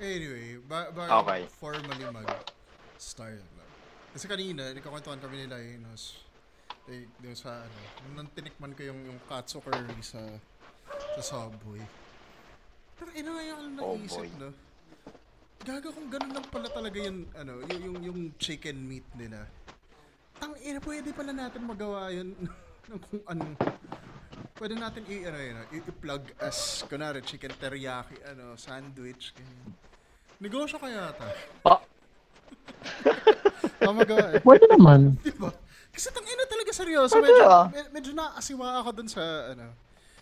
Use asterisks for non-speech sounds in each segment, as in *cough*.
Anyway, ba ba Okay. formally mag-start na. Kasi kanina, nagkakwentuhan kami nila eh, nos, like, yung sa ano, nung tinikman ko yung, yung katsu curry sa, sa Subway. Pero ina nga yung Oh, naisip, boy. no? Gaga kung ganun lang pala talaga yung, ano, yung, yung, yung chicken meat nila. Tang ina, pwede pala natin magawa yun *laughs* ng kung anong Pwede natin i ano yun, i-plug as kunwari chicken teriyaki ano, sandwich ganyan. Negosyo kaya ata. Ah. *laughs* Tama magawa eh. Pwede naman. Di ba? Kasi tang ina talaga seryoso. Pwede Medyo, ah. med- medyo naasiwa ako dun sa ano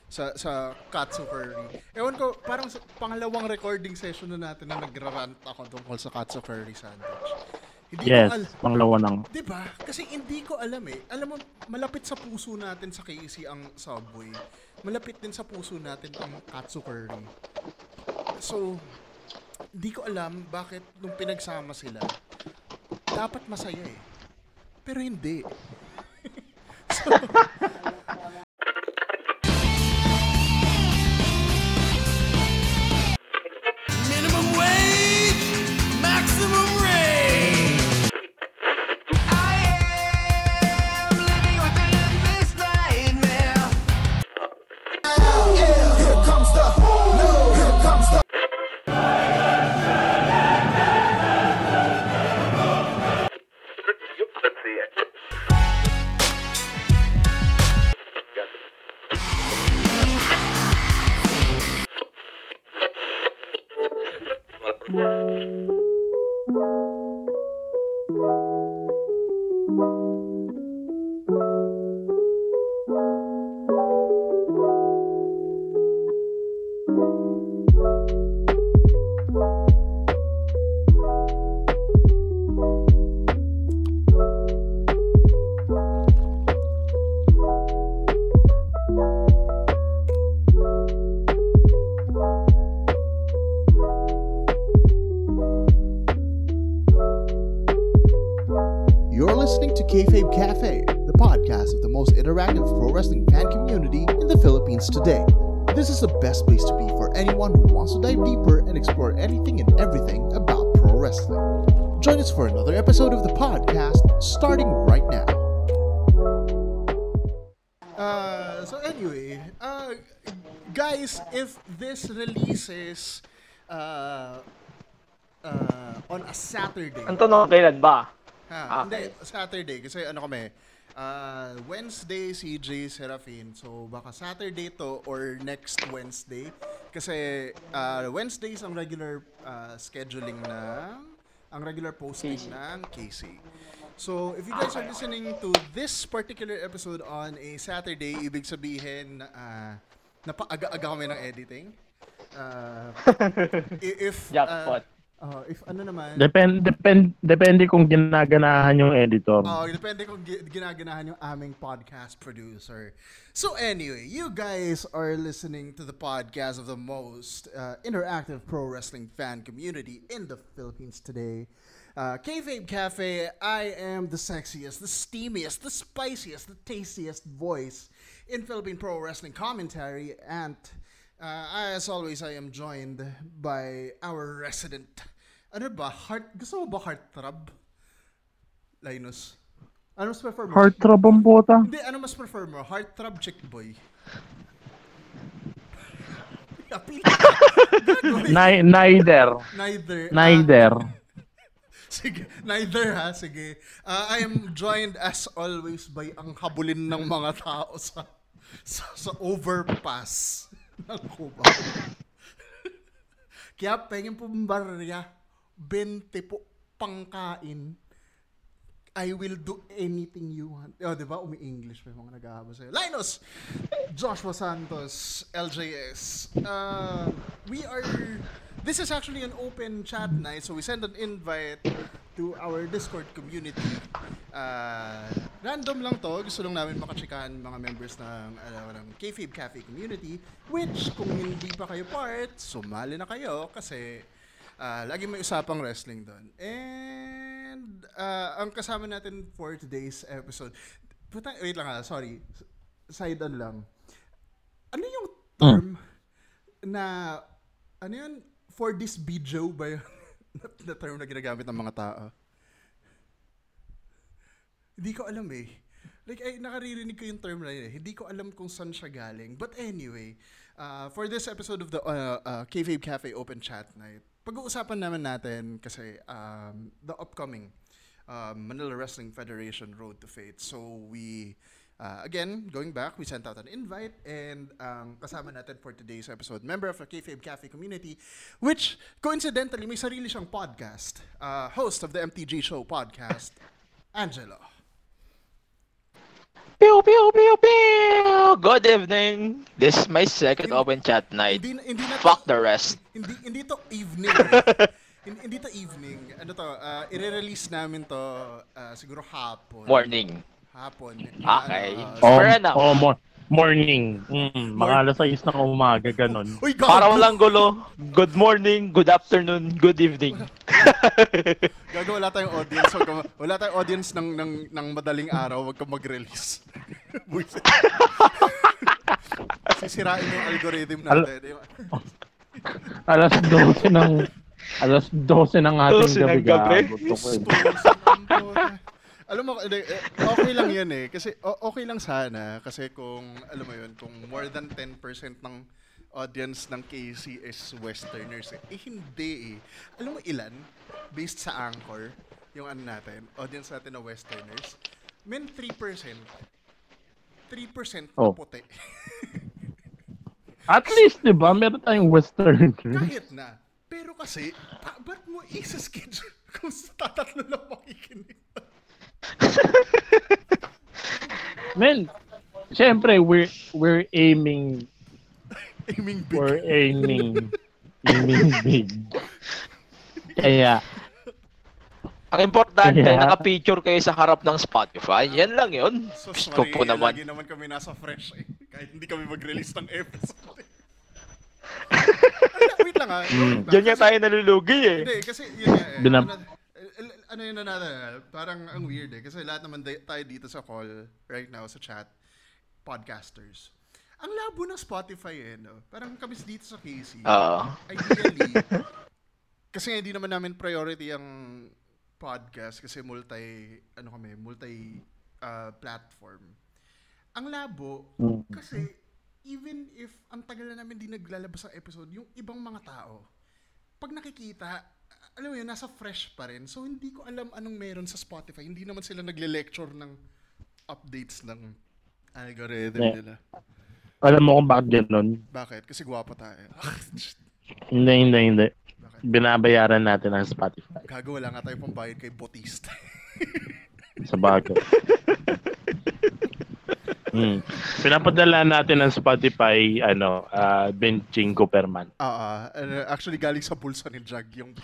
sa sa katsu curry. Ewan ko, parang sa pangalawang recording session na natin na nagrarant ako tungkol sa katsu curry sandwich. Hindi Yes, ko al- panglawa ng... Di ba? Kasi hindi ko alam eh. Alam mo, malapit sa puso natin sa KC ang Subway. Malapit din sa puso natin ang Katsu Curry. So, hindi ko alam bakit nung pinagsama sila, dapat masaya eh. Pero hindi. *laughs* so, releases uh, uh, on a Saturday, Ang tanong, kailan ba? Ha, Ah, hindi, Saturday. Kasi ano kami, ah, Wednesday si J. Serafin. So, baka Saturday to or next Wednesday. Kasi ah, Wednesdays ang regular ah, scheduling ng, ang regular posting KC. ng KC. So, if you guys are listening to this particular episode on a Saturday, ibig sabihin na uh, napaaga-aga kami ng editing. I- if, Jackpot. oh, if ano naman, Depend, depend, depende kung ginaganahan yung editor. Oh, depende kung gi- ginaganahan yung aming podcast producer. So anyway, you guys are listening to the podcast of the most uh, interactive pro wrestling fan community in the Philippines today. Uh, Kayfabe Cafe, I am the sexiest, the steamiest, the spiciest, the tastiest voice in Philippine pro wrestling commentary. And uh, as always, I am joined by our resident, ano ba, heart, gusto mo ba heartthrob? Linus. Ano mas prefer mo? Heartthrob ang bota. Hindi, ano mas prefer mo? Heartthrob chick boy? *laughs* Ni- neither. Neither. Neither. *laughs* sige, neither ha, sige. Uh, I am joined as always by ang habulin ng mga tao sa sa, sa overpass ng Cuba. *laughs* Kaya pengin po barya, 20 po pangkain. I will do anything you want. Oh, di ba? Umi-English pa yung mga nag-ahabol sa'yo. Linus! Joshua Santos, LJS. Uh, we are... This is actually an open chat night, so we send an invite to our Discord community. Uh, random lang to. Gusto lang namin makachikahan mga members ng, ano, ng Kayfabe Cafe community. Which, kung hindi pa kayo part, sumali na kayo kasi Ah, lagi may usapang wrestling doon. And ah, ang kasama natin for today's episode. Puta, wait lang ha, sorry. Side on lang. Ano yung term na ano yun? for this video ba yun? Na term na ginagamit ng mga tao. Hindi ko alam eh. Like, ay, nakaririnig ko yung term na yun eh. Hindi ko alam kung saan siya galing. But anyway, uh, for this episode of the uh, uh, Kayfabe Cafe Open Chat Night, pag-uusapan naman natin kasi um, the upcoming um, Manila Wrestling Federation Road to Fate. So we, uh, again, going back, we sent out an invite and um, kasama natin for today's episode, member of the Kayfabe Cafe community, which coincidentally may sarili siyang podcast, uh, host of the MTG Show podcast, *laughs* Angelo. Pew, pew, pew, pew! Good evening. This is my second Hindi- open chat night. Hindi, hindi na Fuck the rest. Hindi, hindi to evening. *laughs* hindi, hindi to evening. Ano to, uh, i-release namin to uh, siguro hapon. Morning. Hapon. Okay. Uh, Oh, Fair enough. oh, mo- morning. Mm, mga alas 6 ng umaga, ganun. Uy, gago! Para walang gulo. Good morning, good afternoon, good evening. Gago, wala tayong audience. Wag ka- wala tayong audience ng, ng, ng madaling araw. Wag ka mag-release. *laughs* Sisirain mo yung algorithm natin. Yung- Alas 12 ng alas 12 ng ating 12 ng gabi. gabi? Gusto, puta. Alam mo, eh, okay lang yan eh. Kasi okay lang sana. Kasi kung, alam mo yun, kung more than 10% ng audience ng KC is Westerners eh. Eh, hindi eh. Alam mo ilan? Based sa Anchor, yung ano natin, audience natin na Westerners, men 3%. 3% na Oh. puti. At least, di ba, meron tayong western. Kahit na. Pero kasi, pa, ba't mo isa-schedule *laughs* kung sa tatatlo lang makikinig? *laughs* Men, syempre, we're, we're aiming, Aiming big. we're aiming, aiming big. Kaya, Ang importante, Yeah. naka-picture kayo sa harap ng Spotify. Yan lang yun. So Gusto sorry, po eh, naman. lagi naman kami nasa fresh eh. Kahit hindi kami mag-release ng episode. *laughs* Ano, wait lang ah. Mm. Diyan nga tayo nalulugi eh. Hindi, kasi yun nga eh. Binab- ano, yun na natin, parang ang weird eh. Kasi lahat naman tayo dito sa call right now sa chat, podcasters. Ang labo ng Spotify eh, no? Parang kami dito sa KC. Oo. Ideally, *laughs* kasi hindi naman namin priority ang podcast kasi multi, ano kami, multi uh, platform. Ang labo, Mm. kasi even if ang tagal na namin di naglalabas ang episode, yung ibang mga tao, pag nakikita, alam mo yun, nasa fresh pa rin. So, hindi ko alam anong meron sa Spotify. Hindi naman sila nagle-lecture ng updates ng algorithm Yeah. nila. alam mo kung bakit ganun? Bakit? Kasi gwapo tayo. *laughs* Hindi, hindi, hindi. Bakit? Binabayaran natin ang Spotify. Gago, wala nga tayo pambayad kay Bautista. Sa bagay. *laughs* Hmm. Pinapadala natin ng Spotify, ano, uh, 25 per month. Ah, ah, ano, actually galing sa bulsa ni Jag yung *laughs*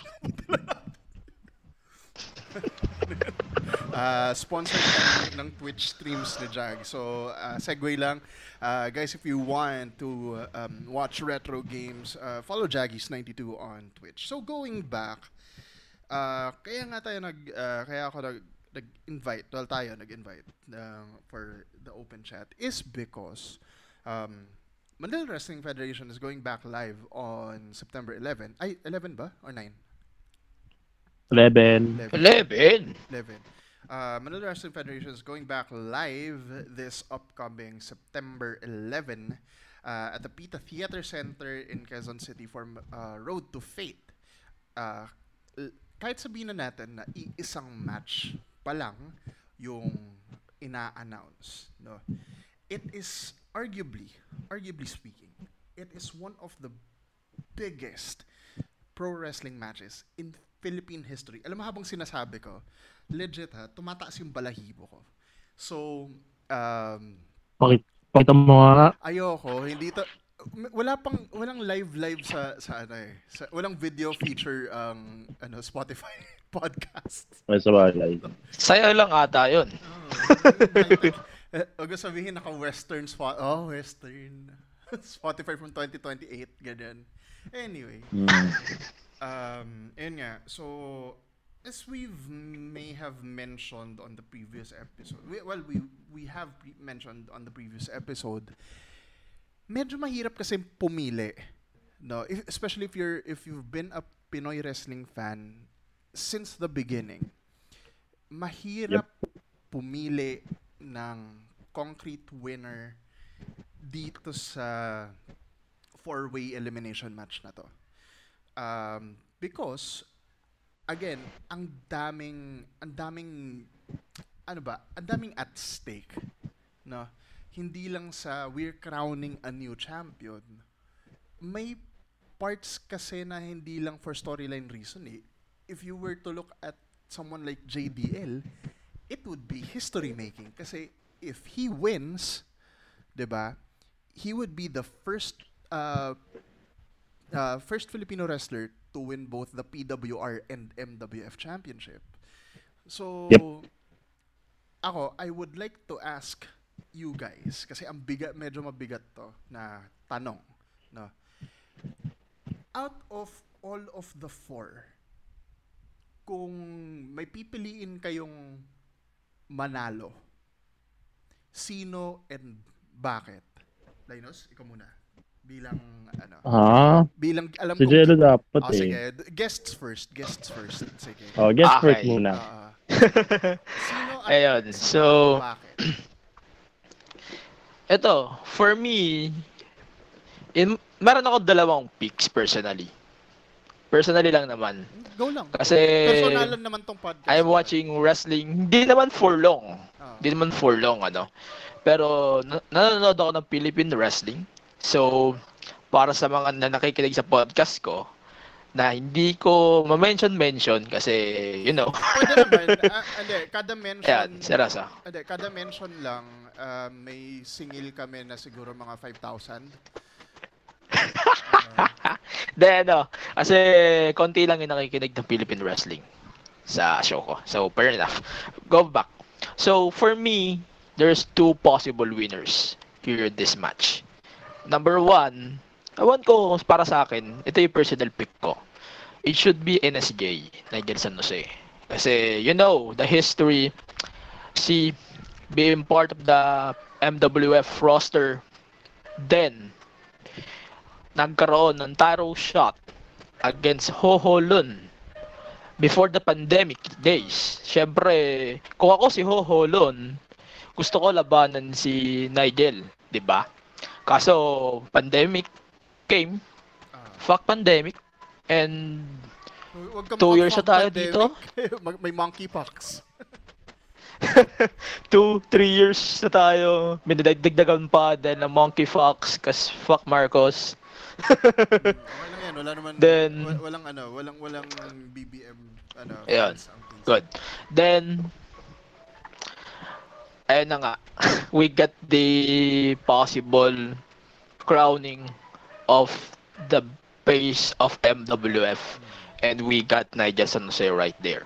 Ah, sponsored ng, Twitch streams ni Jag. So, ah, segue lang. Ah, guys, if you want to um, watch retro games, ah, follow Jaggies92 on Twitch. So, going back, ah, kaya nga tayo nag, ah, kaya ako nag, nag-invite, well tayo nag-invite ah, for the open chat is because um, Manila Wrestling Federation is going back live on September 11. Ay, 11 ba? Or 9? 11. 11. 11. Uh, Manila Wrestling Federation is going back live this upcoming September 11 uh, at the Pita Theater Center in Quezon City for uh, Road to Fate. Uh, l- kahit sabihin na natin na iisang match pa lang yung ina-announce, no? It is arguably, arguably speaking, it is one of the biggest pro wrestling matches in Philippine history. Alam mo habang sinasabi ko, legit ha, tumataas yung balahibo ko. So, um, Pakita, pakita mo nga. ayoko, hindi to, wala pang, walang live live sa, sa ano eh, sa, walang video feature ang, ano, Spotify *laughs* podcast. May sa bagay. Sayo lang ata yun. *laughs* Eh, Huwag ko sabihin naka-western spot. Oh, western. *laughs* Spotify from 2028, ganyan. Anyway, Hmm. um, yun nga. So, as we've may have mentioned on the previous episode, we, well, we we have pre- mentioned on the previous episode, medyo mahirap kasi pumili No, if, especially if you're if you've been a Pinoy wrestling fan since the beginning, mahirap pumili ng concrete winner dito sa four-way elimination match na to. Um, because again, ang daming ang daming ano ba? Ang daming at stake, no? Hindi lang sa we're crowning a new champion. May parts kasi na hindi lang for storyline reason eh. If you were to look at someone like JDL, it would be history making kasi if he wins, 'di ba? He would be the first uh, uh, first Filipino wrestler to win both the PWR and MWF championship. So, ako, I would like to ask you guys, kasi ang bigat, medyo mabigat to na tanong. No? Out of all of the four, kung may pipiliin kayong manalo, sino and bakit? Linus, ikaw muna. Bilang, ano, Ah, bilang, alam si ko, Jello dapat Oh, eh. sige. Guests first. Guests first. Sige. Oh, guess Okay. first muna. Ah, *laughs* sino at Ayun, so- bakit? *clears throat* Ito, for me, in, meron ako dalawang picks personally. Personally lang naman. Go lang. Kasi Personalan naman tong podcast. I'm watching wrestling, hindi naman for long. Ah. Hindi naman for long, ano. Pero na- nanonood ako ng Philippine wrestling. So, para sa mga na nakikinig sa podcast ko, na hindi ko ma-mention-mention kasi, you know, Pwede naman. *laughs* ah, hindi, kada mention, Ayan, serasa. hindi, kada mention lang, ah, may singil kami na siguro mga 5,000. *laughs* Then, ano, kasi konti lang yung nakikinig ng Philippine Wrestling sa show ko. So, fair enough. Go back. So, for me, there's two possible winners here this match. Number one, ewan ko para sa akin, ito yung personal pick ko. It should be NSJ, Nigel San Jose. Kasi, you know, the history, see, being part of the MWF roster, then, nagkaroon ng taro shot against Hoho Lun before the pandemic days. Siyempre, kung ako si Hoho Lun, gusto ko labanan si Nigel, 'di ba? Kaso pandemic came, fuck pandemic and ka Two years na tayo makapag-pandemic. *laughs* Mag- may monkeypox. *laughs* two, three years na tayo. Minadagdagan pa din ng Monkey Fox kas fuck Marcos. Okay lang yan. Wala naman, Then- wa- walang ano, walang, walang BBM, ano. Pinsan. Good. Then, ayun na nga, *laughs* we get the possible crowning of the base of MWF and we got Nigel San Jose right there.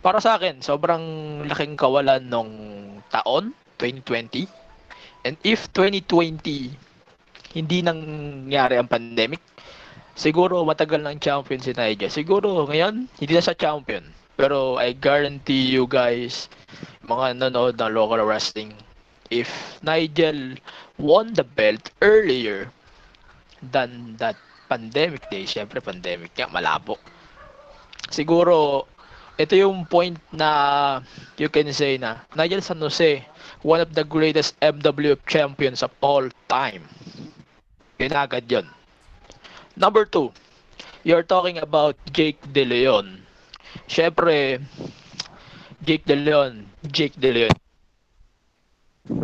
Para sa akin, sobrang laking kawalan nung taon, 2020. And if 2020 hindi nangyari ang pandemic, siguro matagal ng champion si Nigel. Siguro ngayon, hindi na siya champion. Pero I guarantee you guys, mga nanonood ng local wrestling, if Nigel won the belt earlier than that pandemic day, syempre pandemic nga, malabo. Siguro, ito yung point na you can say na Nigel San Jose, one of the greatest MWF champions of all time. Yun agad yun. Number two, you're talking about Jake De Leon. Siyempre, Jake De Leon, Jake De Leon.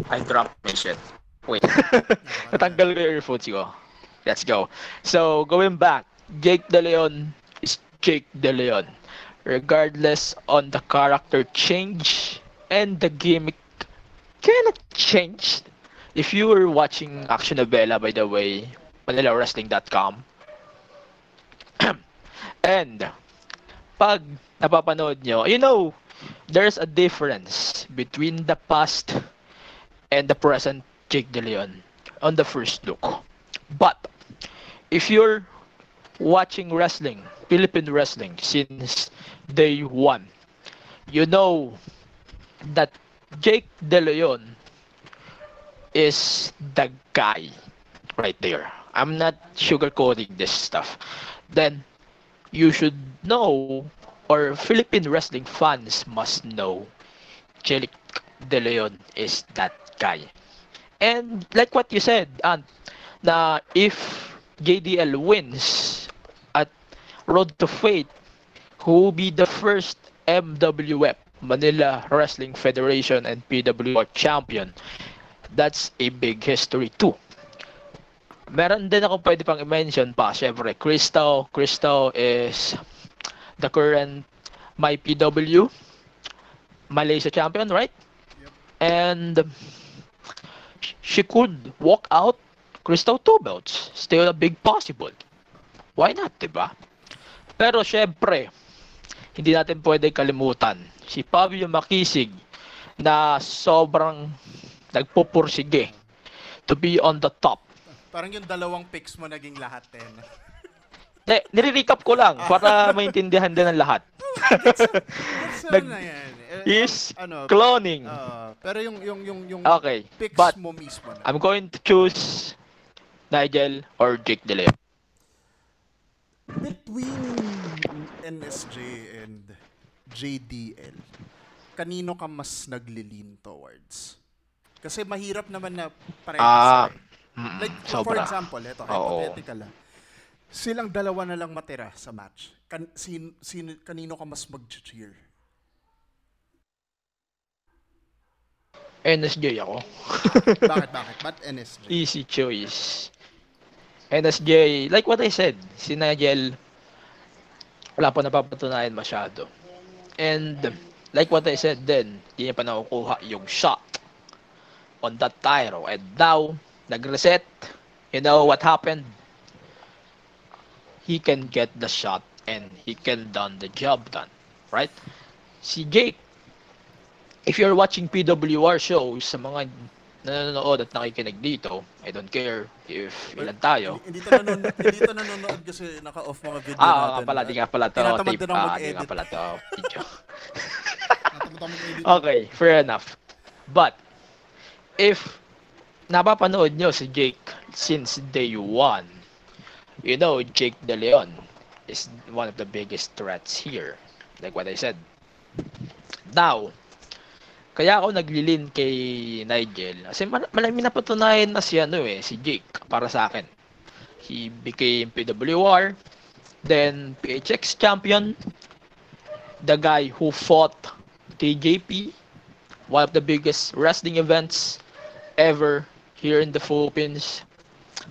I dropped my shit. Wait. *laughs* Natanggal ko yung earphones ko. Let's go. So, going back, Jake De Leon is Jake De Leon. Regardless on the character change and the gimmick cannot change. If you were watching Action Novela, by the way, ManilaWrestling.com, *clears throat* and pag napapanood nyo, you know, there's a difference between the past and the present Jake De Leon on the first look. But if you're watching wrestling, Philippine wrestling since day one, you know that Jake De Leon is the guy right there. I'm not sugarcoating this stuff. Then you should know, or Philippine wrestling fans must know, Chelik De Leon is that guy. And like what you said, Ant, na if JDL wins at Road to Fate, who will be the first MWF, Manila Wrestling Federation and PWR champion, that's a big history too. Meron din ako pwede pang i-mention pa, syempre, Crystal. Crystal is the current my PW Malaysia champion, right? And she could walk out Crystal two belts. Still a big possible. Why not, diba? Pero syempre, hindi natin pwede kalimutan si Pablo Makisig na sobrang nagpupursige to be on the top. Parang yung dalawang picks mo naging lahat din. Eh, nire-recap ko lang para maintindihan din ng lahat. *laughs* So, Nag- na yan. Eh, Is ano, cloning. ah, pero yung yung yung yung Okay, picks but mo mismo na. I'm going to choose Nigel or Jake De Leon. Between NSJ and JDL, kanino ka mas naglilin towards? Kasi mahirap naman na parehas Ah, eh. mm, Like, for sobra. example, ito, hypothetical lang. Silang dalawa na lang matira sa match. Kan, sin, sin, kanino ka mas mag-cheer? NSJ ako. bakit, *laughs* bakit? Ba't NSJ? Easy choice. NSJ, like what I said, si Nigel, wala pa napapatunayan masyado. And like what I said then, hindi niya pa nakukuha yung shot on that title. And now, nag-reset. You know what happened? He can get the shot and he can done the job done. Right? Si Jake, if you're watching PWR shows sa mga nanonood at nakikinig dito, I don't care if ilan tayo. Hindi, to nanonood, *laughs* hindi to nanonood kasi naka-off mga video Ah, natin. nga pala, di nga pala to. Tape pa, di nga pala to. Video. *laughs* Okay, fair enough. But, if napapanood nyo si Jake since day one, you know Jake De Leon is one of the biggest threats here. Like what I said. Now, kaya ako naglilin kay Nigel kasi mal- malami napatunayan na si ano eh, si Jake para sa akin. He became PWR, then PHX champion, the guy who fought TJP, one of the biggest wrestling events ever here in the Philippines.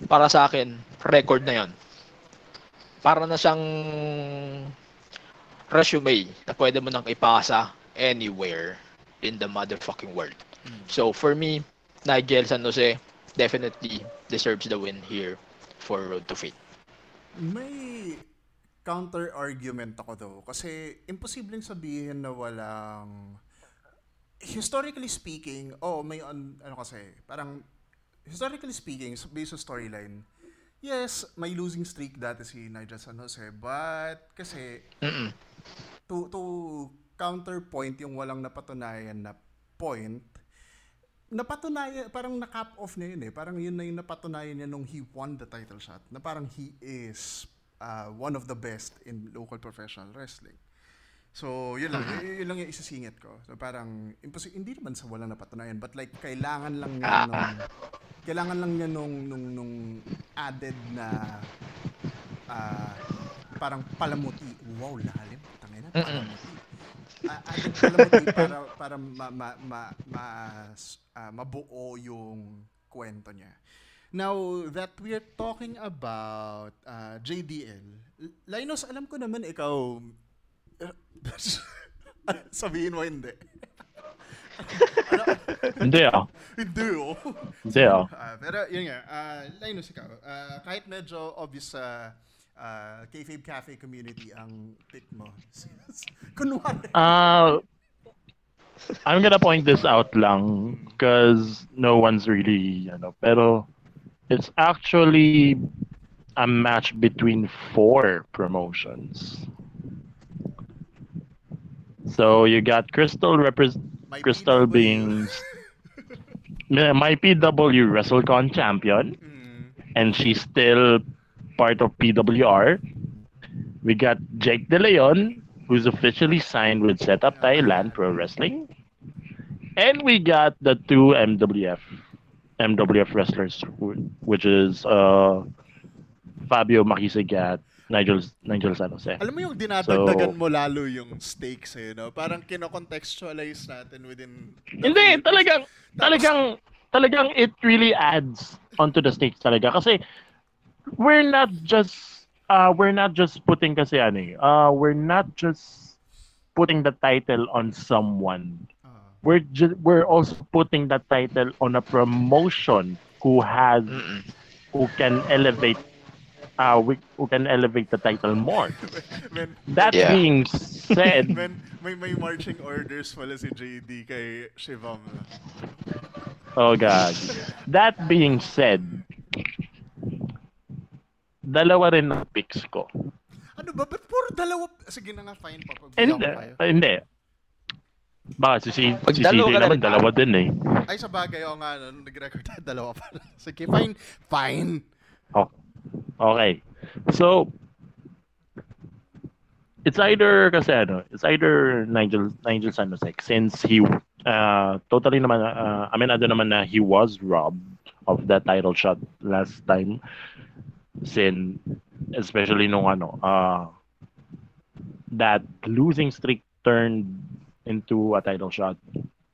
Para sa akin, record na yon. Para na siyang resume na pwede mo nang ipasa anywhere in the motherfucking world. So for me, Nigel San Jose definitely deserves the win here for Road to Fate. May counter argument ako though kasi imposibleng sabihin na walang historically speaking, oh, may on, ano kasi, parang historically speaking, based on storyline, yes, may losing streak dati si Nigel San Jose, but kasi Mm-mm. to to counterpoint yung walang napatunayan na point, napatunayan, parang na-cap off na yun eh. Parang yun na yung napatunayan niya nung he won the title shot. Na parang he is uh, one of the best in local professional wrestling. So, yun lang. yun, yun lang yung isasingit ko. So, parang, imposi- hindi naman sa walang napatunayan, but like, kailangan lang niya Ah. nung, kailangan lang niya nung, nung, nung added na, ah, parang palamuti. Wow, lalim. Tangina, palamuti. Added palamuti para, para ma, ma, ma, ma, ah, mabuo yung kwento niya. Now that we're talking about uh, JDL, Linus, alam ko naman ikaw, sabihin mo hindi. Hindi ah. Hindi oh. Hindi ah. Ah, pero yun nga, uh, Linus ikaw, ah, kahit medyo obvious sa uh, Kayfabe Cafe community ang pick mo. Kunwari. Uh, I'm gonna point this out lang because no one's really, you know, pero it's actually a match between four promotions. So you got Crystal My Crystal PW. being *laughs* my PW WrestleCon champion, Mm, and she's still part of PWR. We got Jake De Leon, who's officially signed with Setup Thailand Pro Wrestling. And we got the two MWF MWF wrestlers, which is uh, Fabio Makisig at Nigel Nigel San Jose. Alam mo yung dinadagdagan So- mo lalo yung stakes eh, no? Parang kinocontextualize natin within... Hindi, Philippines. talagang, talagang, talagang it really adds onto the stakes talaga. Kasi, we're not just, uh, we're not just putting kasi ano eh, uh, we're not just putting the title on someone. Ah. We're just, we're also putting the title on a promotion who has, Mm-mm. who can elevate, uh, we, who can elevate the title more. *laughs* Men, That Yeah. being said, *laughs* men, may, may marching orders pala si JD kay Shivam. Oh God. That being said, dalawa rin ang picks ko. Ano ba? Ba't puro dalawa? Sige na nga, fine. Papagbigyan Hindi, ko kayo. uh, hindi. Baka si, si, Pag si dalawa na naman, dalawa din eh. Ay, sa bagay, o nga, no, nag-record tayo, dalawa pa. *laughs* Sige, fine. Fine. Oh, okay. So, it's either kasi ano, it's either Nigel Nigel Sanosek since he uh, totally naman uh, aminado naman na he was robbed of that title shot last time sin especially nung ano uh, that losing streak turned into a title shot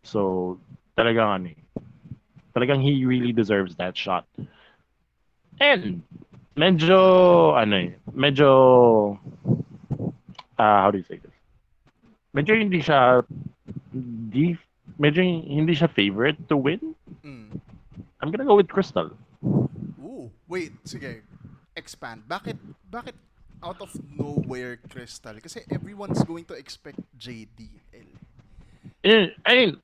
so talagang ano eh, talagang he really deserves that shot and medyo ano eh, medyo uh, how do you say this? Medyo hindi siya hindi medyo hindi siya favorite to win. Mm. I'm gonna go with Crystal. Ooh, wait, sige. Expand. Bakit, bakit out of nowhere Crystal? Kasi everyone's going to expect JDL. Eh, I mean,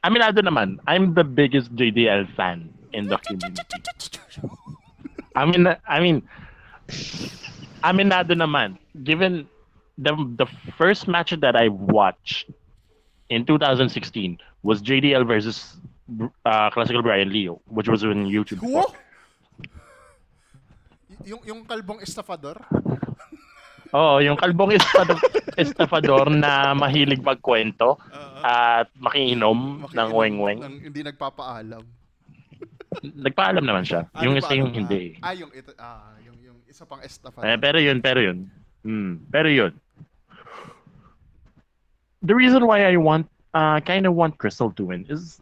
aminado naman, I'm the biggest JDL fan in the community. I mean, I mean, aminado naman, given the the first match that I watched in 2016 was JDL versus uh, Classical Brian Leo, which was on YouTube. Who? Y- yung, yung kalbong estafador? *laughs* Oo, yung kalbong estafador, estafador na mahilig magkwento at makiinom ng Makiinom weng-weng. ng Hindi nagpapaalam. Nagpaalam naman siya. Ah, yung isa yung hindi. Ah, yung, ito, ah, yung, yung isa pang estafador. Eh, pero yun, pero yun. Hmm, pero yun. The reason why I want, uh, kind of want Crystal to win is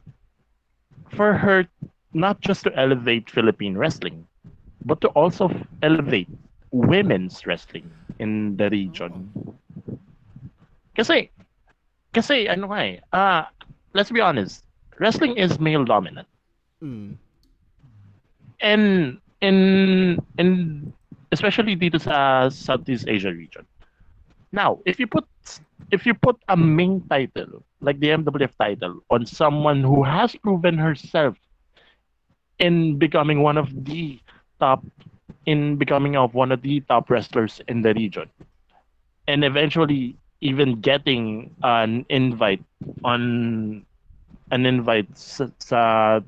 for her not just to elevate Philippine wrestling, but to also elevate women's wrestling in the region. Kasi, kasi ano nga eh, uh, let's be honest, wrestling is male dominant. Mm. And in in especially dito sa Southeast Asia region. Now, if you put if you put a main title like the MWF title on someone who has proven herself in becoming one of the top in becoming of one of the top wrestlers in the region and eventually even getting an invite on an invite sa, sa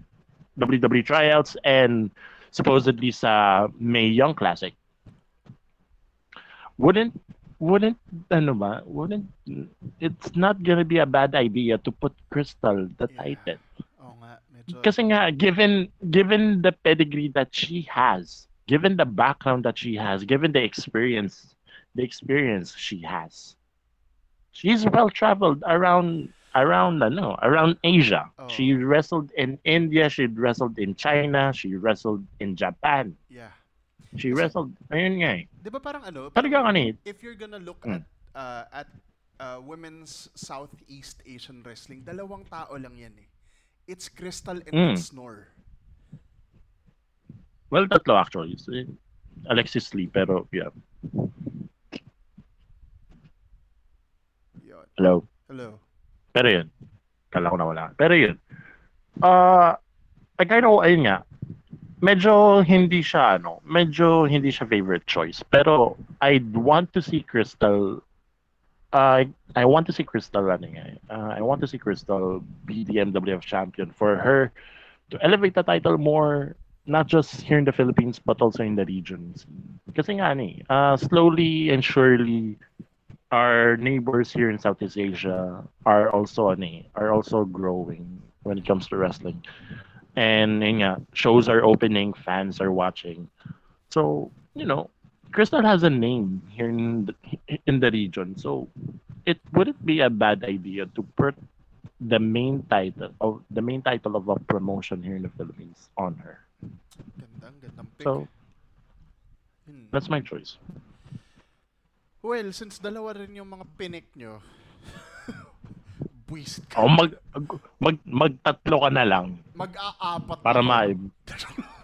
WWE tryouts and supposedly sa May Young Classic. Wouldn't wouldn't ano ba? Wouldn't it's not gonna be a bad idea to put Crystal the Yeah. title. Oo nga, medyo... Kasi nga given given the pedigree that she has, given the background that she has, given the experience the experience she has. She's well traveled around around ano, around Asia. Oh. She wrestled in India, she wrestled in China, she wrestled in Japan. yeah. She Kasi- wrestled ayun nga eh. Di ba parang ano? Talaga eh. If you're gonna look Mm. at uh, at uh, women's Southeast Asian wrestling, dalawang tao lang yan eh. It's Crystal and Mm. Snore. Well, tatlo actually. Alexis Lee, pero yeah. Hello. Hello. Pero yun. Kala ko nawala. Pero yun. Uh, I kind of, ayun nga, medyo hindi siya, ano, medyo hindi siya favorite choice. Pero I'd want to see Crystal, uh, I want to see Crystal, ano eh, uh, I want to see Crystal be the MWF champion for her to elevate the title more not just here in the Philippines but also in the regions. Kasi nga ni, uh, slowly and surely our neighbors here in Southeast Asia are also eh, are also growing when it comes to wrestling. And nga, shows are opening, fans are watching. So, you know, Crystal has a name here in the, in the region. So, it wouldn't be a bad idea to put the main title of the main title of a promotion here in the Philippines on her. Gandang. So, Hmm. that's my choice. Well, since dalawa rin yung mga pinik nyo, *laughs* buwisit ka. Oh, mag, mag magtatlo ka na lang Mag-aapat para na ma *laughs*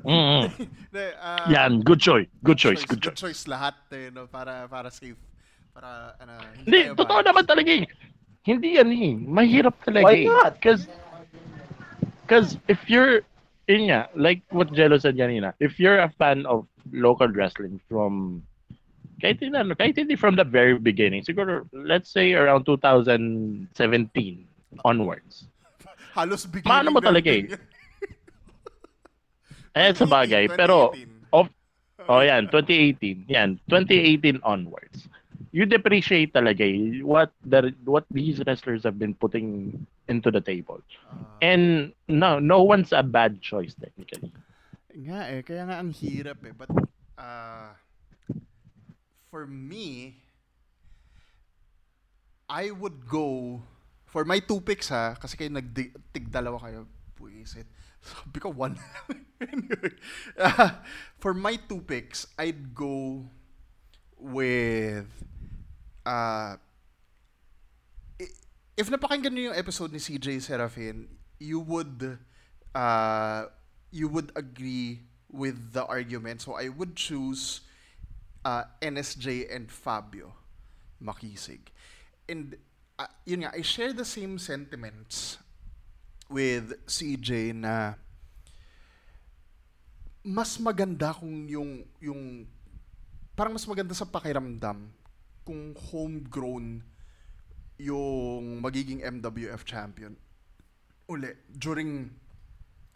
Mm, Hindi, ah, Yan, good choice. Good choice, good Good choice. choice lahat eh, no? para para safe. Para ano, Hindi, tayo totoo naman talaga eh. Hindi yan eh. Mahirap talaga Why eh. not? Cause, cause if you're, yun nga, like what Jello said kanina, if you're a fan of local wrestling from, kahit ano, kahit hindi from the very beginning, siguro, let's say around 2017 onwards. *laughs* Halos bigay Maano mo talaga eh. Eh, sa bagay. *laughs* Pero, of, oh yan, 2018. Yan, 2018 onwards. You depreciate talaga eh, what the what these wrestlers have been putting into the table. And no, no one's a bad choice technically. Nga eh, kaya nga ang hirap eh. But, uh, for me, I would go, for my two picks ha, kasi kayo nagtig-dalawa kayo, buisit. *laughs* Sabi ko one *laughs* anyway, *laughs* for my two picks, I'd go with, uh, if napakinggan niyo yung episode ni CJ Serafin, you would uh, you would agree with the argument. So I would choose uh, NSJ and Fabio Makisig. And uh, yun nga, I share the same sentiments with CJ na mas maganda kung yung yung parang mas maganda sa pakiramdam kung homegrown yung magiging MWF champion uli during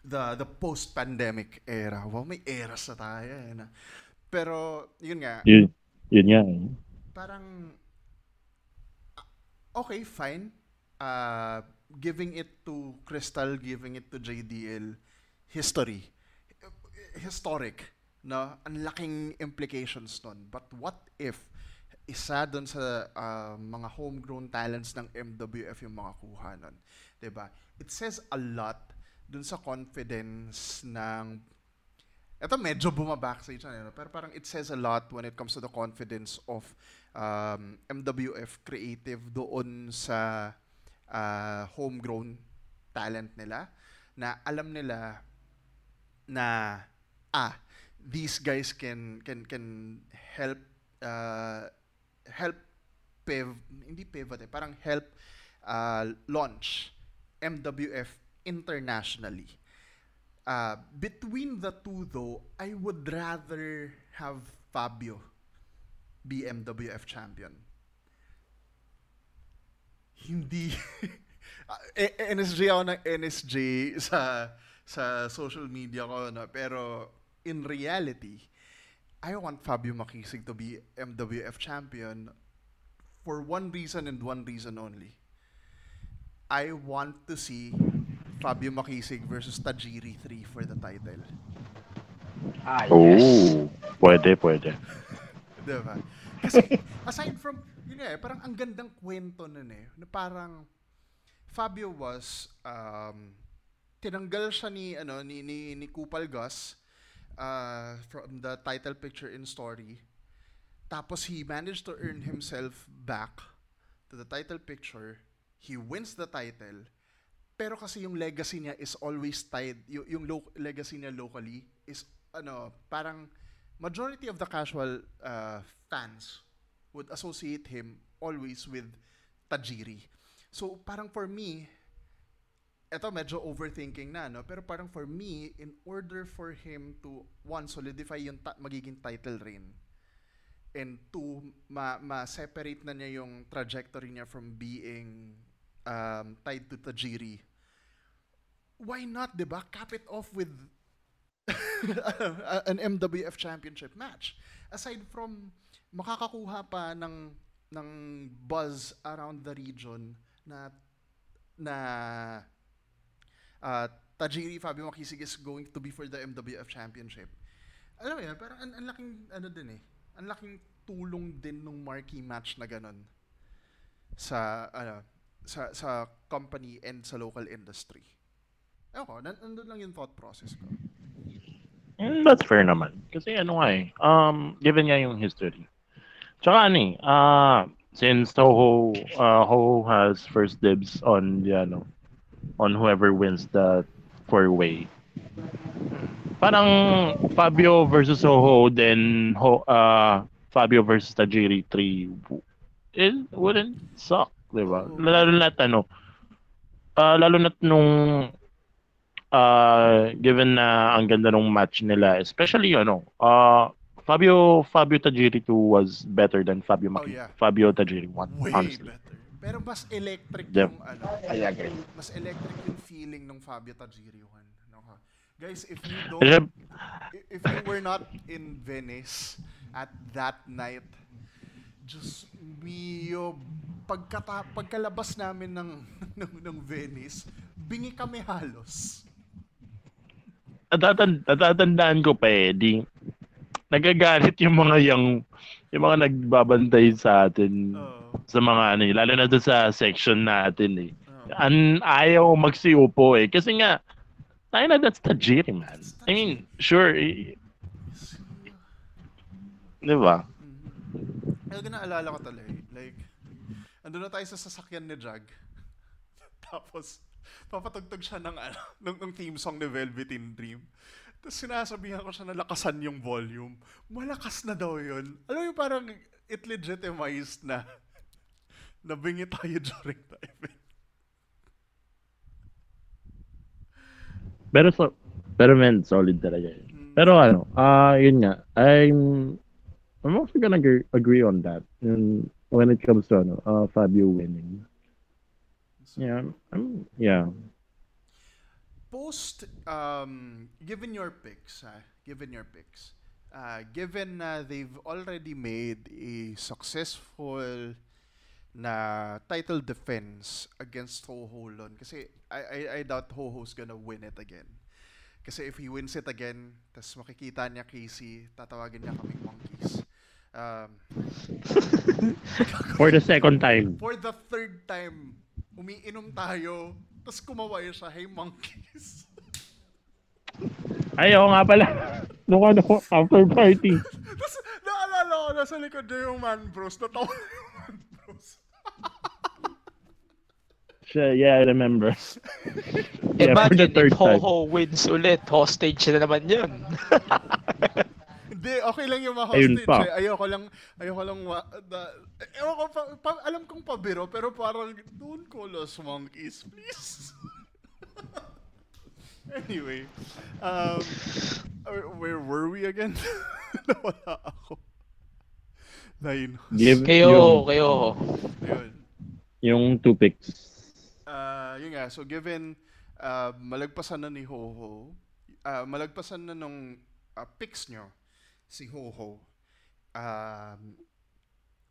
the the post-pandemic era. Wow, may eras na tayo. Eh, na. Pero, yun nga, Yun, yun nga. eh. parang, ah, okay, fine. Uh, giving it to Crystal, giving it to JDL, history. Historic. No? Ang laking implications nun. But what if isa doon sa ah, mga homegrown talents ng MWF yung mga kuha nun? ba? It says a lot dun sa confidence ng ito medyo bumabackstage na yun, pero parang it says a lot when it comes to the confidence of um, MWF Creative doon sa uh, homegrown talent nila na alam nila na ah these guys can can can help uh, help piv hindi pivot eh, parang help uh, launch MWF internationally. Uh, between the two though, I would rather have Fabio BMWF champion. Hindi *laughs* NSJ ako ng NSJ sa sa social media ko no pero in reality I want Fabio Makisig to be MWF champion for one reason and one reason only. I want to see Fabio Makisig versus Tajiri 3 for the title. Ah, yes. Oh, pwede, pwede. *laughs* Diba? Kasi, *laughs* aside from, yun eh, parang ang gandang kwento nun eh, na parang, Fabio was, um, tinanggal siya ni, ano, ni, ni, ni Kupal Gus, uh, from the title picture in story. Tapos he managed to earn himself back to the title picture. He wins the title. Pero kasi yung legacy niya is always tied, yung, yung lo- legacy niya locally is, ano, parang, majority of the casual uh, fans would associate him always with Tajiri. So parang for me, eto medyo overthinking na, no? Pero parang for me, in order for him to, one, solidify yung ta- magiging title reign, and two, ma- ma-separate na niya yung trajectory niya from being um, tied to Tajiri, why not, di ba? Cap it off with *laughs* an MWF Championship match. Aside from makakakuha pa ng ng buzz around the region na na uh, Tajiri Fabio Makisig is going to be for the MWF Championship. Alam mo yan, parang ang, ang laking ano din eh. Ang laking tulong din nung marquee match na ganun sa ano sa sa company and sa local industry. Ewan ko, nan- nandun lang yung thought process ko. Mm, that's fair naman. Kasi ano nga eh, um, given nga yung history. Tsaka ano eh, uh, since Toho, uh, Ho has first dibs on, the, ano, on whoever wins the four-way. Parang Fabio versus Soho, then Ho, uh, Fabio versus Tajiri 3, it wouldn't suck, di ba? Lalo na ano, uh, lalo na nung uh, given na ang ganda ng match nila, especially ano, uh, Fabio Fabio Tajiri 2 was better than Fabio Oh, Maki- yeah. Fabio Tajiri 1, Way honestly. better. Pero mas electric Yep. yung ano, I agree. mas electric yung feeling ng Fabio Tajiri 1. No, ha? Guys, if you don't if you were not in Venice at that night, just mio, pagkata, pagkalabas namin ng, *laughs* ng, ng Venice, bingi kami halos. natatan- natatandaan ko pa eh, di, nagagalit yung mga yung, yung mga nagbabantay sa atin Oo. sa mga ano, lalo na sa section natin eh. Oo. An ayaw magsiupo eh. Kasi nga, tayo na that's Tajiri, man. I mean, sure, eh, di ba? Mhm. Kaya naalala ko tuloy, like, andun na tayo sa sasakyan ni Jag. *laughs* Tapos, papatugtog siya ng, ano, ng, ng theme song ni Velveteen Dream. Tapos sinasabihan ko siya na lakasan yung volume. Malakas na daw yun. Alam mo yung parang it legitimized na *laughs* nabingi tayo during the event. Pero so, pero men, solid talaga yun. Mm. Pero ano, ah yun nga, I'm, I'm also gonna agree, agree on that. Yun, when it comes to ano, uh, Fabio winning. Yeah, I'm, I'm- yeah. post um given your picks ah, given your picks uh, given na they've already made a successful na title defense against Ho Lon kasi I, I I doubt Ho Ho's gonna win it again kasi if he wins it again tas makikita niya Casey tatawagin niya kaming monkeys um, *laughs* For the second time. for the third time umiinom tayo tas kumaway siya hey monkeys Ay, oo nga pala. Nung ano, after party. *laughs* Tapos, naalala ko, nasa likod niya yung man bros. Natawa na yung man bros. *laughs* Siya, yeah, I remember. Yeah, for the Imagine third if Ho-Ho wins ulit, hostage na naman yun. Hindi, okay lang yung Ayun ma-hostage. pa. Eh. Ayoko lang, ayoko lang, ma- da, ewan ko, pa, pa- alam kong pabiro, pero parang, don't call us monkeys, please. *laughs* anyway, um, where, were we again? *laughs* Nawala ako. Nine. Give kayo, yung, kayo. Ayun. yung two picks. Uh, yun nga, so given uh, malagpasan na ni Hoho, uh, malagpasan na nung uh, picks nyo, si Hoho, um,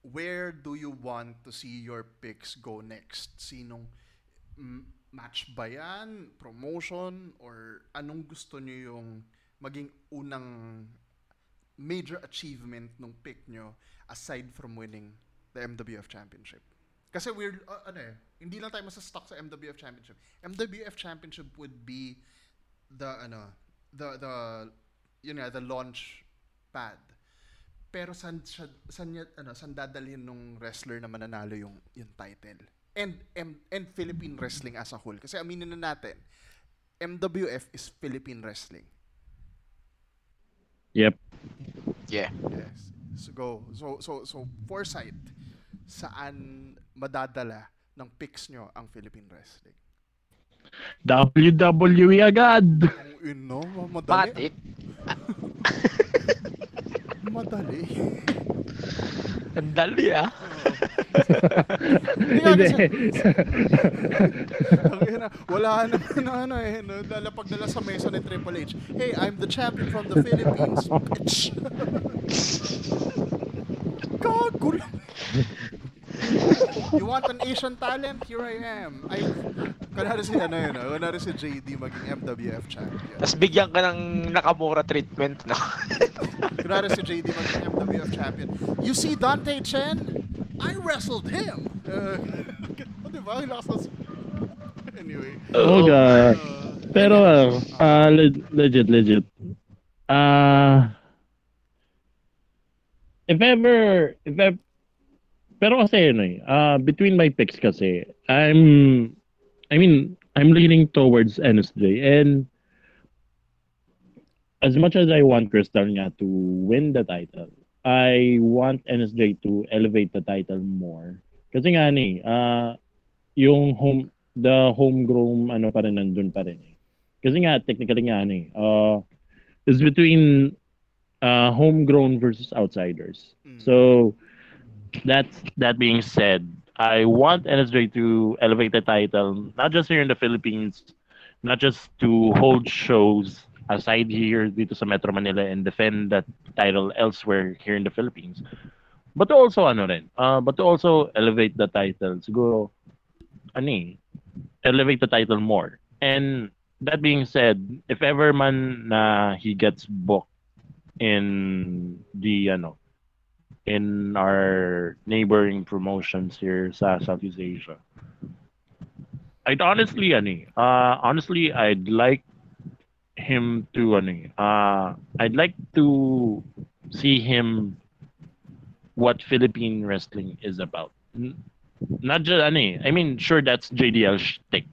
where do you want to see your picks go next? Sinong match ba yan? Promotion? Or anong gusto nyo yung maging unang major achievement nung pick nyo aside from winning the MWF Championship? Kasi we're, uh, ano eh, hindi lang tayo masa-stuck sa MWF Championship. MWF Championship would be the, ano, the, the, yun nga, the launch pad. Pero san, san, niya- ano, san dadalhin nung wrestler na mananalo yung, yung title? And, and, and Philippine wrestling as a whole. Kasi aminin na natin, MWF is Philippine wrestling. Yep. Yeah. Yes. So go. So so so foresight saan madadala ng picks nyo ang Philippine wrestling? WWE agad! Ang ino, madali. Patik. *laughs* Madali. Ang dali ah. Hindi. Wala na ano eh. No? Lalapag nila sa mesa ni Triple H. Hey, I'm the champion from the Philippines, bitch. *laughs* Gago lang. *laughs* You want an Asian talent? Here I am. Ay, kunwari si ano yun, no? kunwari si JD maging MWF champion. Tapos bigyan ka ng nakamura treatment, no? *laughs* Kunwari si JD maging MWF champion. You see Dante Chen? I wrestled him. Uh, *laughs* di ba? Lakas ng- Anyway. Oh, God. Uh, Pero, ah, le- legit, legit. Ah, if ever, if ever, pero kasi ano eh, ah, between my picks kasi, I'm, I mean, I'm leaning towards NSJ and as much as I want Crystal nga to win the title, I want NSJ to elevate the title more. Kasi nga ni, ah, yung home, the homegrown ano pa rin nandun pa rin eh. Kasi nga, technically nga eh, uh, it's between uh, homegrown versus outsiders. Mm. So, that's that being said, I want NSJ to elevate the title, not just here in the Philippines, not just to hold shows aside here dito sa Metro Manila and defend that title elsewhere here in the Philippines. But to also ano rin, uh, but to also elevate the title. Siguro, eh, elevate the title more. And that being said, if ever man na he gets booked in the ano in our neighboring promotions here sa Southeast Asia. I'd honestly eh, uh honestly I'd like him to eh, uh I'd like to see him what Philippine wrestling is about. Not just eh, I mean sure that's JDL shtick.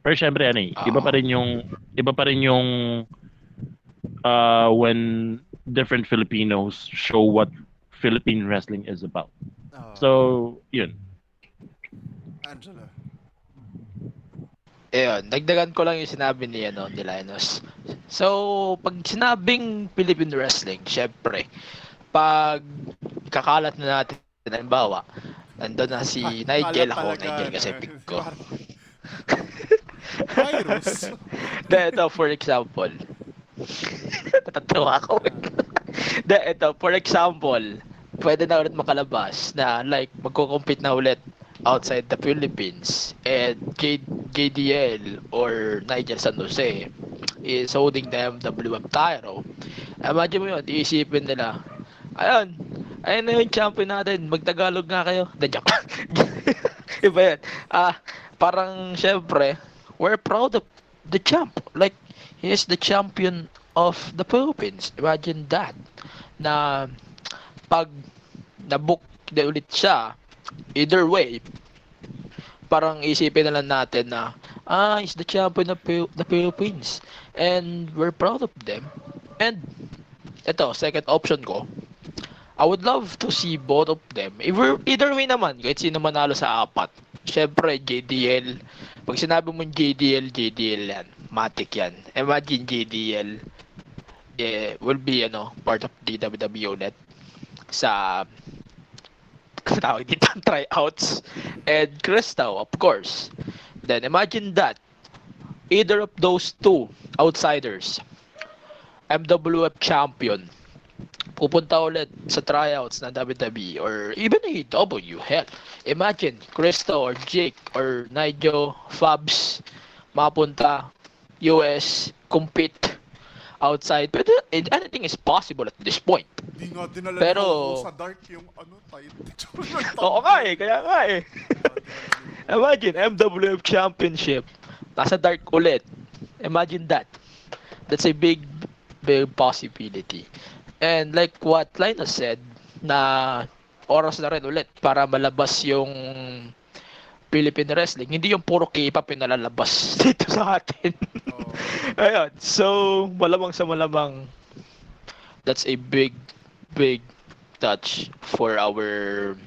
Pero syempre ano eh, iba pa rin yung iba pa rin yung uh when different Filipinos show what Philippine wrestling is about. uh, So, yun. Angela. Ayun, dagdagan ko lang yung sinabi ni, ano, ni Linus. So, pag sinabing Philippine Wrestling, syempre, pag kakalat na natin, halimbawa, nandun na si Ah, Nigel ako, talaga, Nigel kasi ano, pick ko. Virus. *laughs* De, ito, for example, *laughs* natatawa ako. De, ito, for example, pwede na ulit makalabas na like, magko-compete na ulit outside the Philippines and J- JDL or Nigel San Jose is holding the MWF title. Imagine mo yun, iisipin nila, ayun, ayun na yung champion natin, magtagalog nga kayo. The joke. *laughs* Iba yan. Ah, parang syempre, we're proud of the champ. Like, he is the champion of the Philippines. Imagine that. Na pag nabook na ulit siya, either way, parang isipin na lang natin na, ah, he's the champion of the Philippines. And we're proud of them. And, ito, second option ko, I would love to see both of them. Either, either way naman, kahit sino manalo sa apat. Siyempre, JDL. Pag sinabi mo JDL, JDL yan. Matic yan. Imagine JDL eh, will be, ano, part of the WWE ulit *laughs* sa tawag dito, *laughs* tryouts. And Crystal, of course. Then imagine that. Either of those two outsiders, MWF champion, pupunta ulit sa tryouts ng WWE or even AEW, hell. Imagine, Crystal or Jake or Nigel, Fabs, mapunta US, compete outside. But anything is possible at this point. Di nga dinala Pero- niyo sa dark yung ano, title. *laughs* Oo nga eh, kaya nga eh. *laughs* Imagine, MWF Championship. Nasa dark ulit. Imagine that. That's a big, big possibility. And like what Linus said, na oras na rin ulit para malabas yung Philippine Wrestling. Hindi yung puro K-pop yung nalalabas *laughs* dito sa atin. Oo. Ayun. So, malamang sa malamang, that's a big, big touch for our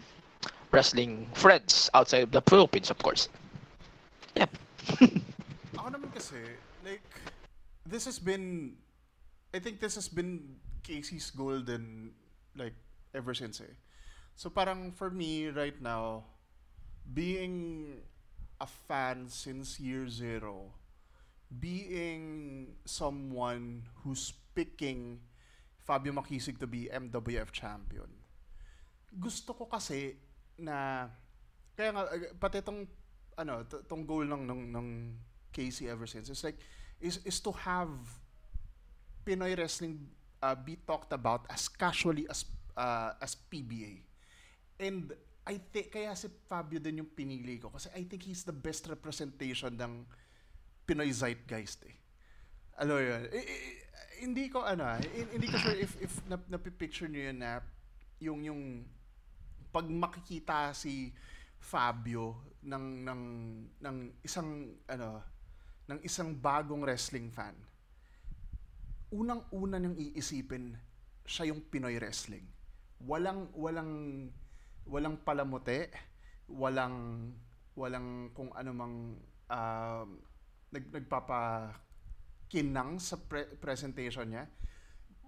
wrestling friends outside of the Philippines, of course. Yep. *laughs* Ako naman kasi, like, this has been, I think this has been Casey's golden, like, ever since eh. So parang for me right now, being a fan since year zero, being someone who's picking Fabio Makisig to be MWF champion, gusto ko kasi na kaya nga eh, pati itong ano t- tong goal ng ng ng Casey ever since is like is is to have Pinoy wrestling uh, be talked about as casually as uh, as PBA. And I think kaya si Fabio din yung pinili ko kasi I think he's the best representation ng Pinoy zeitgeist eh. Alam yun? I- i- hindi ko ano, ah, hi- hindi ko sure if if nap, napipicture niyo yun na yung yung pag makikita si Fabio ng ng ng isang ano ng isang bagong wrestling fan unang-una niyang iisipin siya yung Pinoy wrestling. Walang walang walang palamuti, walang walang kung ano mang um, nag, nagpapa kinang sa pre- presentation niya.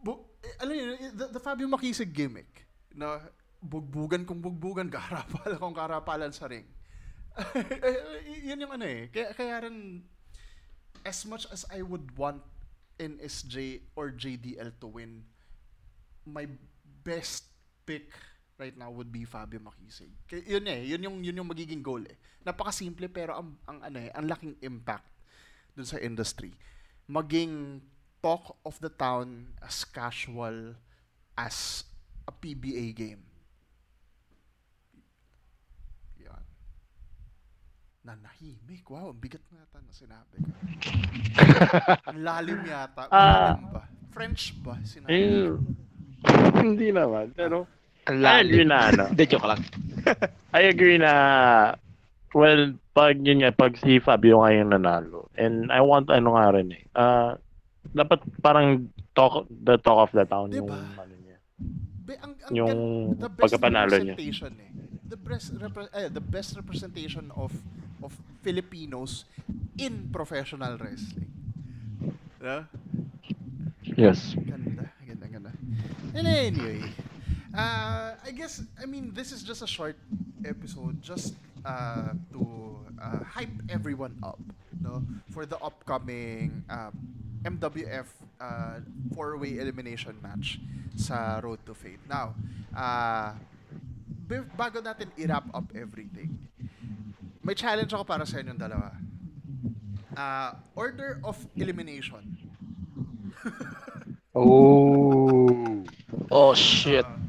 Bu- eh, alam niyo, the, the Fabio Makisig gimmick na bugbugan kung bugbugan, *laughs* karapalan kung karapalan sa ring. *laughs* Eh, yun yung ano eh. Kaya, kaya rin, as much as I would want NSJ or JDL to win, my best pick right now would be Fabio Makisig. Yun eh, yun yung yun yung magiging goal eh. Napakasimple pero ang ang ano eh, ang laking impact dun sa industry. Maging talk of the town as casual as a PBA game. Yan. Nanahimik. Wow, ang bigat na yata na sinabi ko. *laughs* ang lalim yata. Malalim ba? French ba? Sinabi Eh, hindi naman. Pero, Ang I agree na ano. *laughs* Hindi, joke lang. *laughs* I agree na, well, pag yun nga, pag si Fabio nga yung nanalo, and I want, ano nga rin eh, ah, dapat parang talk, the talk of the town yung, Diba? ano niya, Be, ang, ang yung the best pagkapanalo niya. eh. The best repre- eh, the best representation of of Filipinos in professional wrestling. Yeah? Yes. Ganda, ganda, ganda. And anyway, uh, I guess, I mean, this is just a short episode just uh, to uh, hype everyone up, no, for the upcoming um, MWF uh, four-way elimination match sa Road to Fate. Now, uh, be- bago natin i-wrap up everything, may challenge ako para sa inyong dalawa. Uh, order of elimination. *laughs* Oh. Oh, shit. Uh, bilang, bilang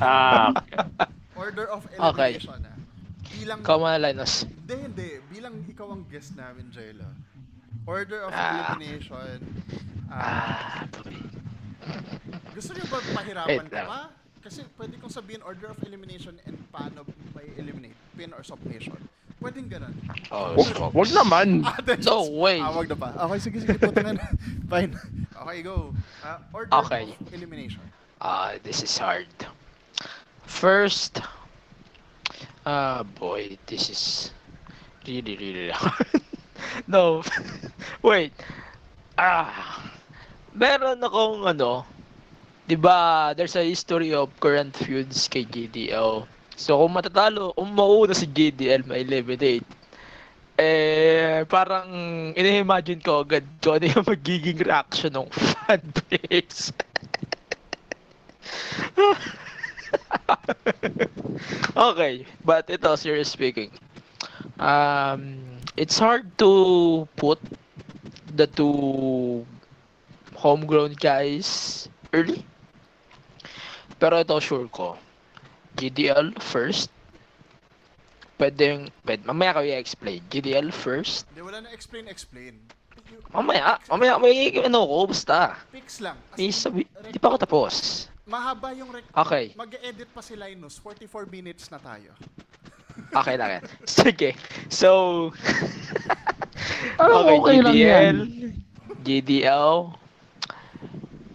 Ah, *laughs* order of Okay. elimination ah. Bilang Come on, Linus. Hindi, hindi. Bilang ikaw ang guest namin, Jayla. Order of Ah. elimination. ah, Ah, gusto niyo ba pahirapan Wait ka lang. pa? Kasi pwede kong sabihin order of elimination and paano may eliminate. Pin or submission. Pwedeng ganun. oh, wag, wag naman. Ah, then No just- way. Ah, wag na pa. Okay, sige, sige. Puto nga na. *laughs* Fine. Okay, go. Ah, order Okay. of elimination. Ah, this is hard. First, ah boy, this is really, really hard. *laughs* no, *laughs* wait. Ah, meron akong ano, di ba, there's a history of current feuds kay GDL. So, kung matatalo, kung mauna si GDL, may eliminate. Eh, parang ini-imagine ko agad kung ano yung *laughs* magiging reaction ng fan base. *laughs* okay, but ito, serious speaking. Um, it's hard to put the two homegrown guys early. Pero ito sure ko. GDL first. Pwedeng, pwede, mamaya ko i-explain. GDL first. Hindi, wala na explain, explain. Mamaya, mamaya, may ano ko, basta. Picks lang. May sabi, di pa ako tapos. Mahaba yung rec- Okay. Mag-edit pa si Linus. 44 minutes na tayo. *laughs* Okay lang yan. Sige. So, Ah, *laughs* okay lang yan. GDL,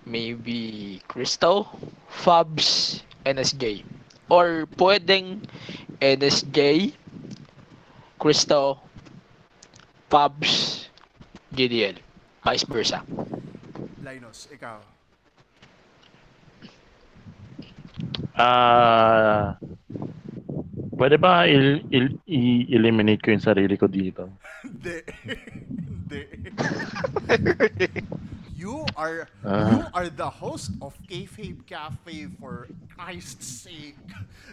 maybe Crystal, Fabs, NSJ. Or pwedeng NSJ, Crystal, Fabs, GDL. Vice versa. Linus, ikaw. Ah, pwede ba il, il, i-eliminate ko yung sarili ko dito? Hindi. Hindi. *laughs* you are Ah. you are the host of Kayfabe Cafe for Christ's sake.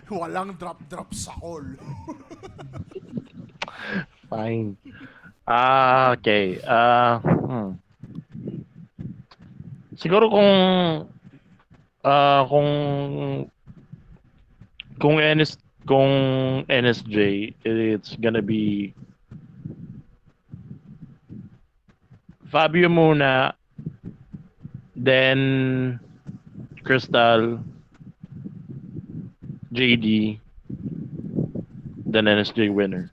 Walang drop-drop sa all. *laughs* Fine. Ah, okay. Ah, hmm. Siguro kung ah kung kung NS kung NSJ it's gonna be Fabio muna then Crystal JD then NSJ winner.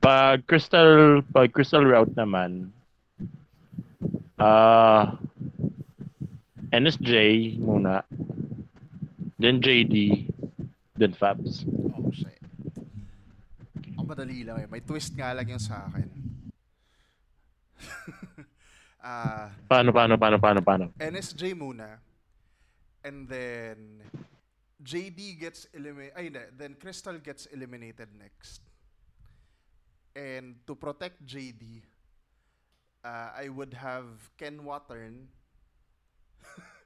Pag crystal pag crystal route naman ah NSJ muna then JD then Fabs. Oh, shit. Ang madali lang eh. May twist nga lang yung sa akin. *laughs* Ah, Paano paano paano paano paano? NSJ muna. And then JD gets eliminated. Ay, hindi. Then Crystal gets eliminated next. And to protect JD, uh, I would have Ken Watern *laughs*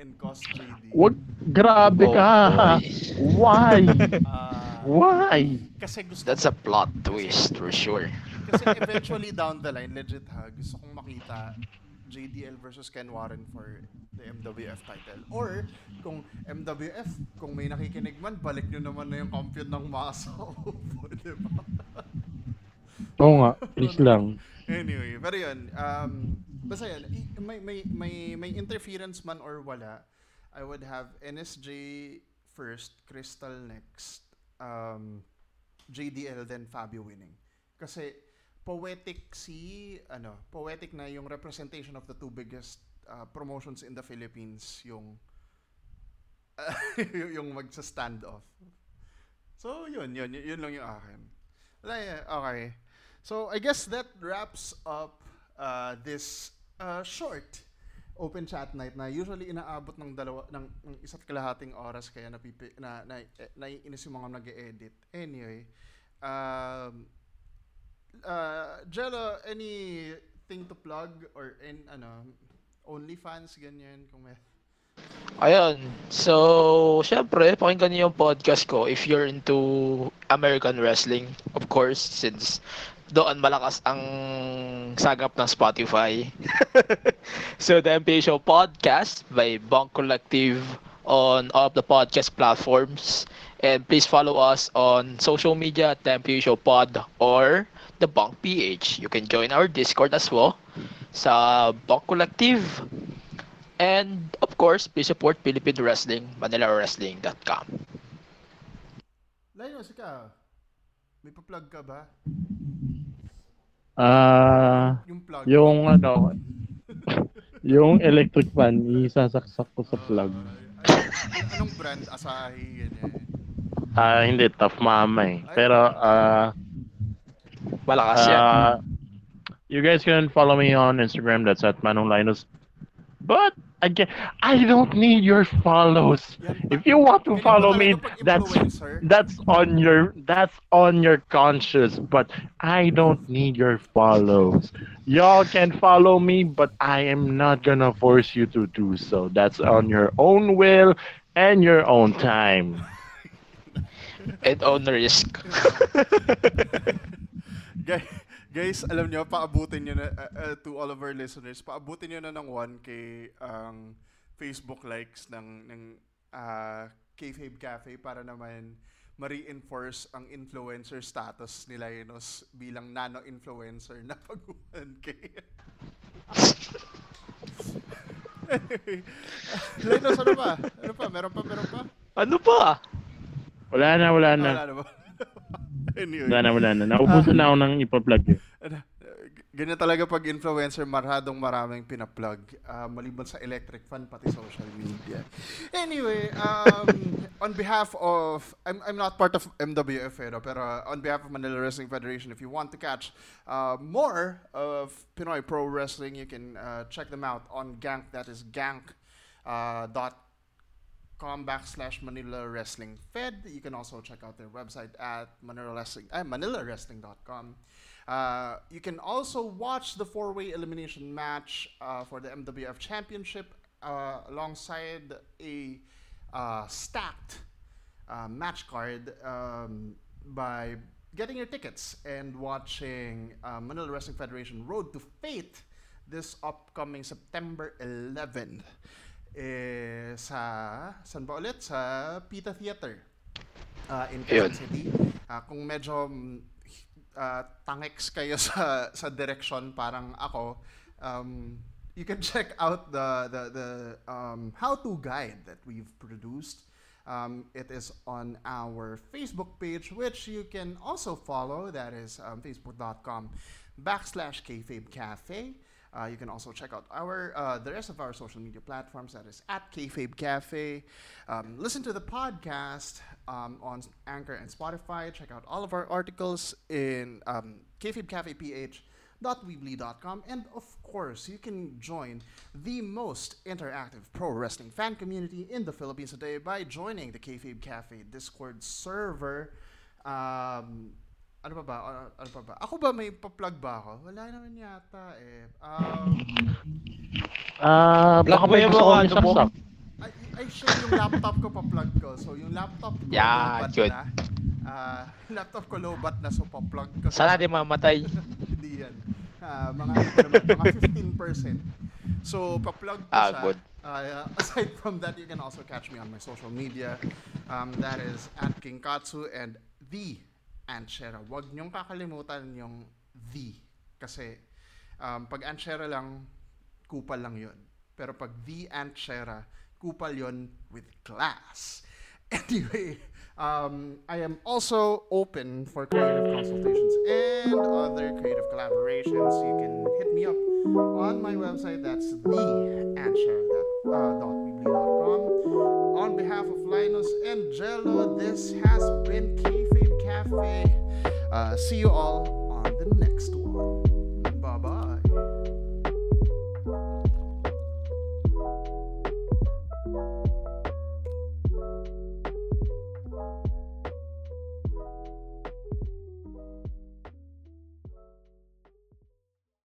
and cost JD. Wag grabe Oh, ka. boy. Why? *laughs* Ah, Why? kasi gusto That's a plot twist for sure. Kasi eventually down the line, legit ha, gusto kong makita JDL versus Ken Warren for the MWF title. Or, kung MWF, kung may nakikinig man, balik nyo naman na yung champion ng masa. *laughs* di ba? Oo nga, please lang. Anyway, pero yun, um, basta yun, i- may, may, may, may interference man or wala, I would have NSJ first, Crystal next, um, JDL, then Fabio winning. Kasi, poetic si, ano, poetic na yung representation of the two biggest uh, promotions in the Philippines, yung, *laughs* yung magsa-stand off. So, yun, yun, yun, lang yung akin. Okay. So, I guess that wraps up uh, this uh, short open chat night na usually inaabot ng dalawa ng, ng isa't kalahating oras kaya napipi na na, eh, naiinis yung mga nag-edit. Anyway, um uh Jello, anything to plug or in ano OnlyFans ganyan kung may Ayun. So, syempre, pakinggan niyo yung podcast ko if you're into American wrestling, of course, since doon malakas ang sagap ng Spotify. *laughs* so, the MPA Show podcast by Bunk Collective on all of the podcast platforms. And please follow us on social media at the MPA Show Pod or the Bunk PH. You can join our Discord as well sa Bunk Collective. And of course, please support Philippine Wrestling, ManilaWrestling.com. Linus, ikaw. May pa-plug ka ba? Ah, Yung plug. yung ano, *laughs* yung electric fan, isasaksak ko sa plug. Ay, anong brand? Asahi, ganyan. Ah, hindi, tough mama eh. Pero, ah, Malakas yan. Uh, you guys can follow me on Instagram. That's at Manong Linus. But again, I don't need your follows. If you want to follow me, that's influencer? that's on your that's on your conscience. But I don't need your follows. Y'all can follow me, but I am not gonna force you to do so. That's on your own will and your own time. *laughs* And on risk. *laughs* Guys, guys, alam nyo, paabutin nyo na, uh, uh, to all of our listeners, paabutin nyo na ng 1K ang Facebook likes ng, ng uh, Kayfabe Cafe para naman ma-reinforce ang influencer status ni Linus bilang nano-influencer na pag 1K. Linus, ano ba? Ano pa? Meron pa, meron pa? ano ba? Wala na, wala na. Wala na ba? Anyway. Wala na, wala na. Naubusan na ako ng ipa-plug eh. ano, ganyan talaga pag influencer, maradong maraming pinaplug. Uh, maliban sa electric fan, pati social media. Anyway, um, *laughs* on behalf of, I'm, I'm not part of MWF, eh, no, pero on behalf of Manila Wrestling Federation, if you want to catch uh, more of Pinoy Pro Wrestling, you can uh, check them out on Gank. That is gank uh, facebook.com backslash Manila Wrestling Fed. You can also check out their website at Manila Wrestling, uh, ManilaWrestling.com. Uh, you can also watch the four-way elimination match uh, for the MWF Championship uh, alongside a uh, stacked uh, match card um, by getting your tickets and watching uh, Manila Wrestling Federation Road to Fate this upcoming September 11 eh, sa saan ba ulit? Sa Pita Theater uh, in Quezon. City. Ah, kung medyo uh, tangex kayo sa sa direction parang ako, um, you can check out the the the um, how-to guide that we've produced. Um, it is on our Facebook page, which you can also follow. That is um, facebook.com backslash kayfabe cafe. Uh, you can also check out our uh, the rest of our social media platforms. That is at kayfabe cafe. Um, listen to the podcast um, on Anchor and Spotify. Check out all of our articles in um, kayfabe cafe ph www.weebly.com and of course you can join the most interactive pro wrestling fan community in the Philippines today by joining the Kayfabe Cafe Discord server um, ano pa ba? Ano, ano pa ba? Ako ba may pa-plug ba ako? Wala naman yata eh. Um, Ah, baka Plug mo may yung gusto ano mo. isasap. ay, ay share yung laptop ko pa-plug ko. So yung laptop ko Yeah, low-bat good. na. Ah, *laughs* laptop ko low-bat na so pa-plug ko. sa- Sana di mamatay. *laughs* Hindi yan. Ah, mga, ano mga 15%. So, pa-plug ko Ah, siya. good. Ah, *laughs* aside from that, you can also catch me on my social media. Um, that is at King Katsu and the Anchera. Huwag niyong kakalimutan yung the. Kasi um, pag Anchera lang, kupal lang yun. Pero pag the Anchera, kupal yun with class. *laughs* Anyway, um, I am also open for creative consultations and other creative collaborations. You can hit me up on my website. That's theandshare.weebly.com. On behalf of Linus and Jello, this has been Kayfabe Uh, see you all on the next one.